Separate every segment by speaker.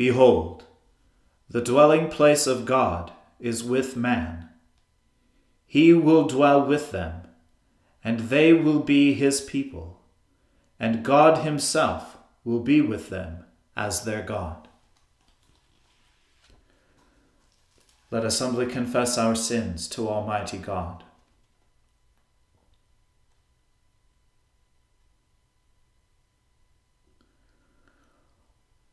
Speaker 1: Behold, the dwelling place of God is with man. He will dwell with them, and they will be his people, and God himself will be with them as their God. Let us humbly confess our sins to Almighty God.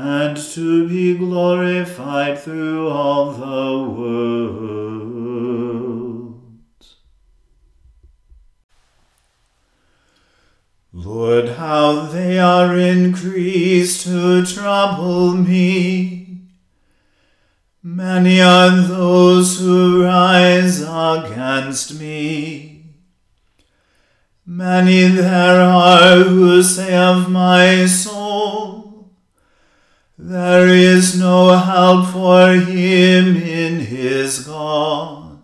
Speaker 2: and to be glorified through all the world. Lord, how they are increased to trouble me. Many are those who rise against me. Many there are who say of my soul, There is no help for him in his God.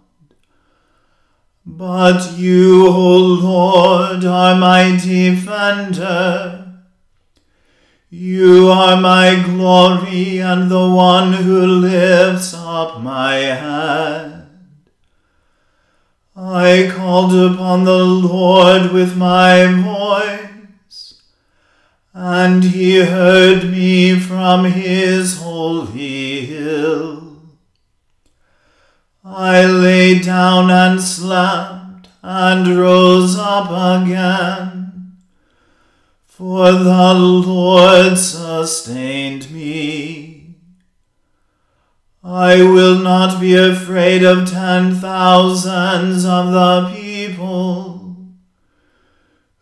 Speaker 2: But you, O Lord, are my defender. You are my glory and the one who lifts up my head. I called upon the Lord with my voice, and he heard me from his holy hill. I lay down and slept and rose up again for the Lord sustained me. I will not be afraid of ten thousands of the people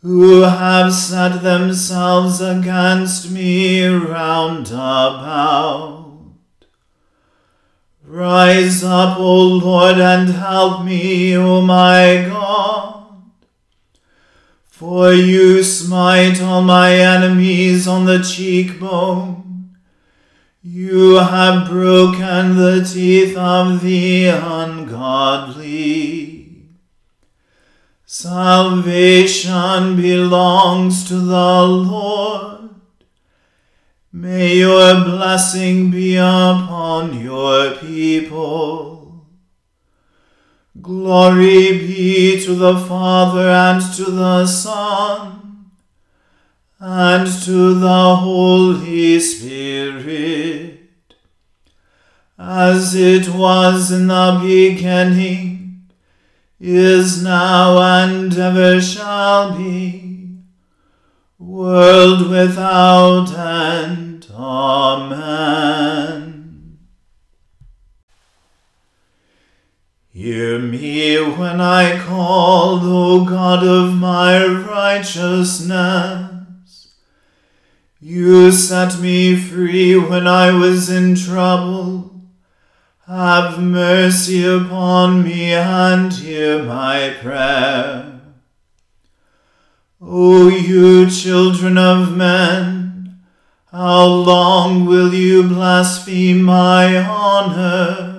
Speaker 2: who have set themselves against me round about. Rise up, O Lord, and help me, O my God. For you smite all my enemies on the cheekbone. You have broken the teeth of the ungodly. Salvation belongs to the Lord. May your blessing be upon your people. Glory be to the Father and to the Son and to the Holy Spirit, as it was in the beginning, is now, and ever shall be, world without end. Amen. Hear me when I call, O God of my righteousness. You set me free when I was in trouble. Have mercy upon me and hear my prayer. O you children of men, how long will you blaspheme my honor?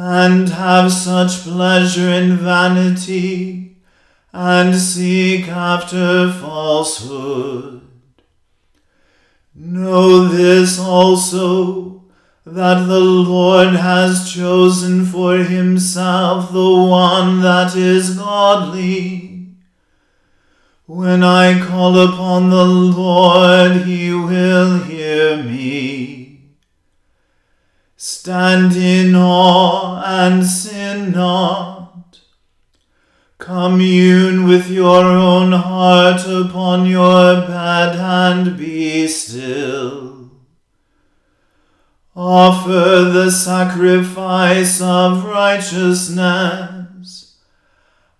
Speaker 2: and have such pleasure in vanity, and seek after falsehood. Know this also, that the Lord has chosen for himself the one that is godly. When I call upon the Lord, he will hear me. Stand in awe and sin not. Commune with your own heart upon your bed and be still. Offer the sacrifice of righteousness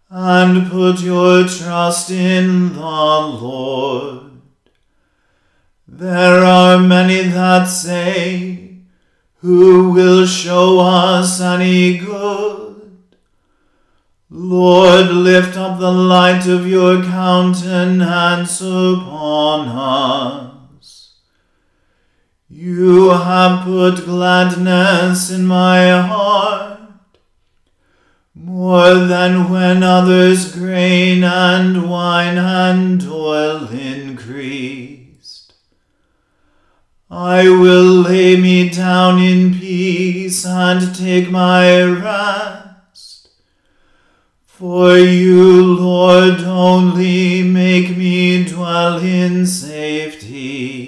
Speaker 2: and put your trust in the Lord. There are many that say, who will show us any good? Lord, lift up the light of your countenance upon us. You have put gladness in my heart, more than when others grain and wine and oil increased. I will lay me down in peace and take my rest. For you, Lord, only make me dwell in safety.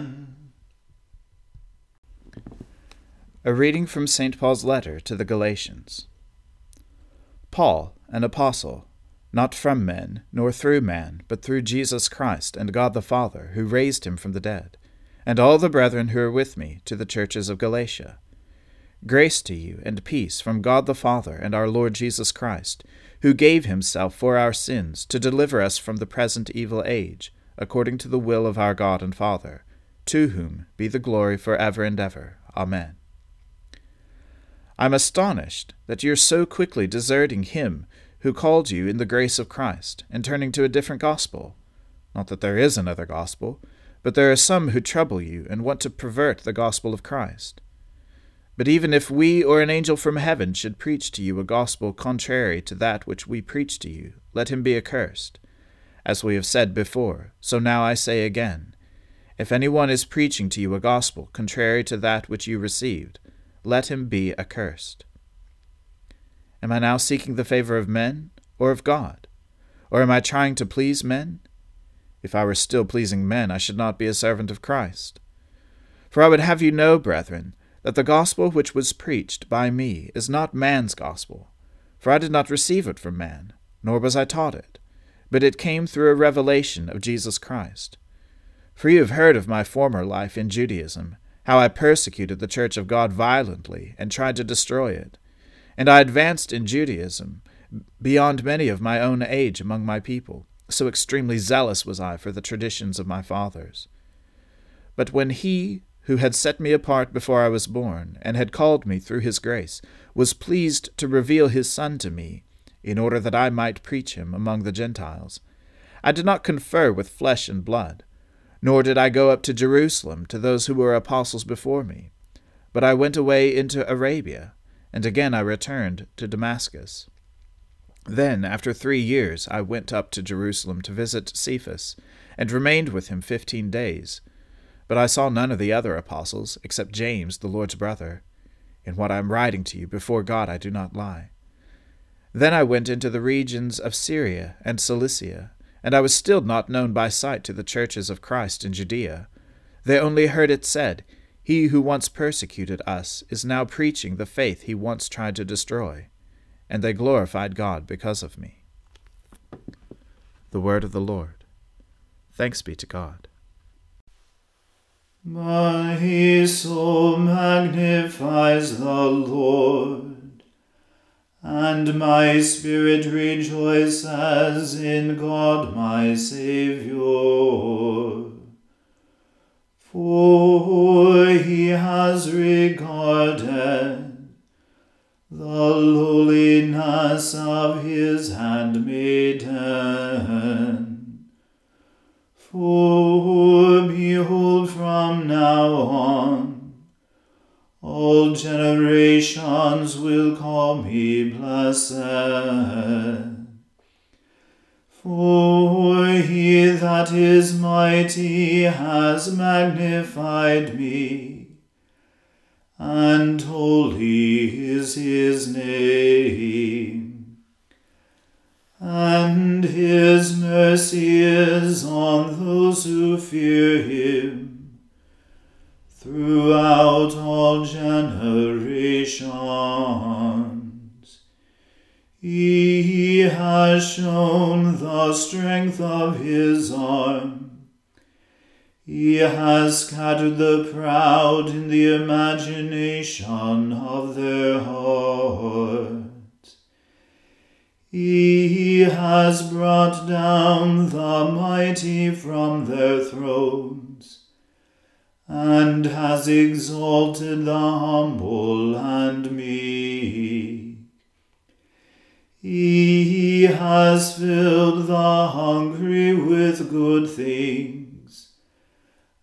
Speaker 1: A reading from St. Paul's letter to the Galatians. Paul, an apostle, not from men, nor through man, but through Jesus Christ and God the Father, who raised him from the dead and all the brethren who are with me to the churches of Galatia. Grace to you and peace from God the Father and our Lord Jesus Christ, who gave himself for our sins to deliver us from the present evil age, according to the will of our God and Father, to whom be the glory for ever and ever. Amen. I'm astonished that you're so quickly deserting him who called you in the grace of Christ and turning to a different gospel. Not that there is another gospel but there are some who trouble you and want to pervert the gospel of Christ. But even if we or an angel from heaven should preach to you a gospel contrary to that which we preach to you, let him be accursed. As we have said before, so now I say again If any one is preaching to you a gospel contrary to that which you received, let him be accursed. Am I now seeking the favor of men or of God? Or am I trying to please men? If I were still pleasing men, I should not be a servant of Christ. For I would have you know, brethren, that the gospel which was preached by me is not man's gospel. For I did not receive it from man, nor was I taught it, but it came through a revelation of Jesus Christ. For you have heard of my former life in Judaism, how I persecuted the church of God violently and tried to destroy it. And I advanced in Judaism beyond many of my own age among my people, so extremely zealous was I for the traditions of my fathers. But when he who had set me apart before I was born, and had called me through his grace, was pleased to reveal his Son to me, in order that I might preach him among the Gentiles, I did not confer with flesh and blood nor did I go up to Jerusalem to those who were apostles before me. But I went away into Arabia, and again I returned to Damascus. Then, after three years, I went up to Jerusalem to visit Cephas, and remained with him fifteen days. But I saw none of the other apostles, except James, the Lord's brother. In what I am writing to you, before God I do not lie. Then I went into the regions of Syria and Cilicia and I was still not known by sight to the churches of Christ in Judea. They only heard it said, He who once persecuted us is now preaching the faith he once tried to destroy. And they glorified God because of me. The Word of the Lord. Thanks be to God.
Speaker 2: My soul magnifies the Lord and my spirit rejoices in God my Saviour. For he has regarded the lowliness of his handmaiden. Magnified me, and holy is his name. And his mercy is on those who fear him throughout all generations. He has shown the strength of his arm. He has scattered the proud in the imagination of their hearts. He has brought down the mighty from their thrones and has exalted the humble and meek. He has filled the hungry with good things,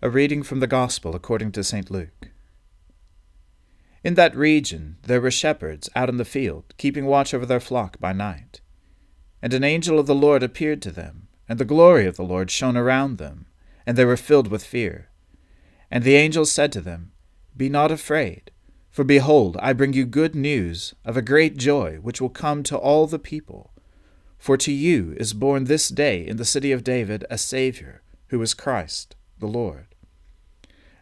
Speaker 1: A reading from the Gospel according to St. Luke. In that region there were shepherds out in the field, keeping watch over their flock by night. And an angel of the Lord appeared to them, and the glory of the Lord shone around them, and they were filled with fear. And the angel said to them, Be not afraid, for behold, I bring you good news of a great joy which will come to all the people. For to you is born this day in the city of David a Saviour, who is Christ the Lord.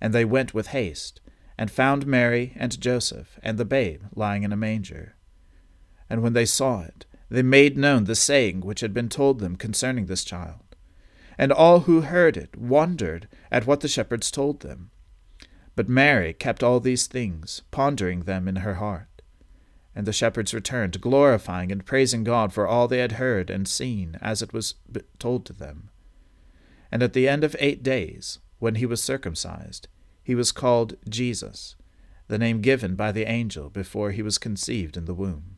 Speaker 1: And they went with haste, and found Mary and Joseph and the babe lying in a manger. And when they saw it, they made known the saying which had been told them concerning this child. And all who heard it wondered at what the shepherds told them. But Mary kept all these things, pondering them in her heart. And the shepherds returned, glorifying and praising God for all they had heard and seen, as it was told to them. And at the end of eight days, when he was circumcised, he was called Jesus, the name given by the angel before he was conceived in the womb.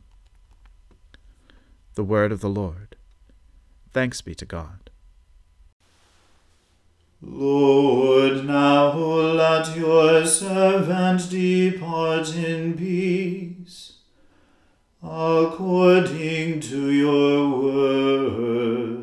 Speaker 1: The word of the Lord. Thanks be to God.
Speaker 2: Lord, now let your servant depart in peace, according to your word.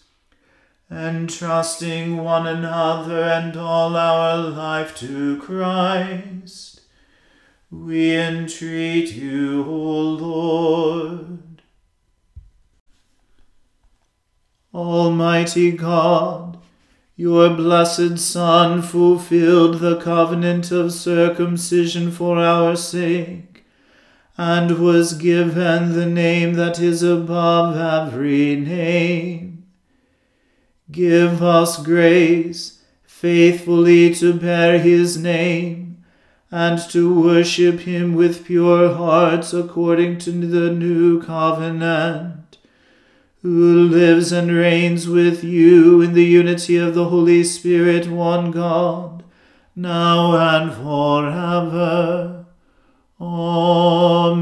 Speaker 2: entrusting one another and all our life to Christ. We entreat you, O Lord. Almighty God, your blessed Son fulfilled the covenant of circumcision for our sake, and was given the name that is above every name. Give us grace faithfully to bear his name, and to worship him with pure hearts according to the new covenant who lives and reigns with you in the unity of the Holy Spirit, one God, now and forever. Amen.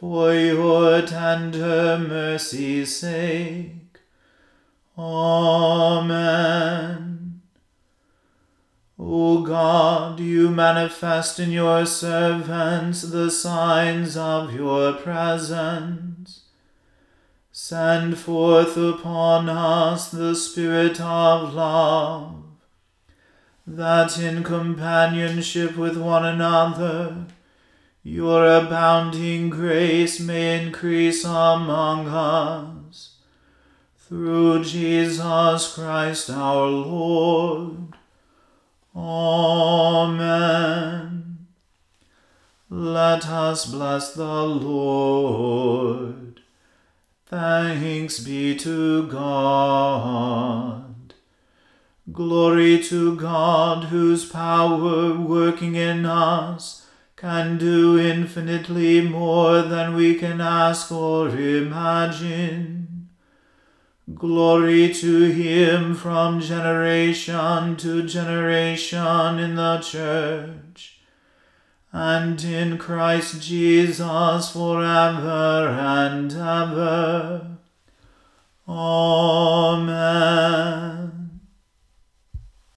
Speaker 2: For your tender mercy's sake. Amen. O God, you manifest in your servants the signs of your presence. Send forth upon us the Spirit of love, that in companionship with one another your abounding grace may increase among us. Through Jesus Christ our Lord. Amen. Let us bless the Lord. Thanks be to God. Glory to God, whose power working in us can do infinitely more than we can ask or imagine. Glory to him from generation to generation in the church, and in Christ Jesus forever and ever. Amen.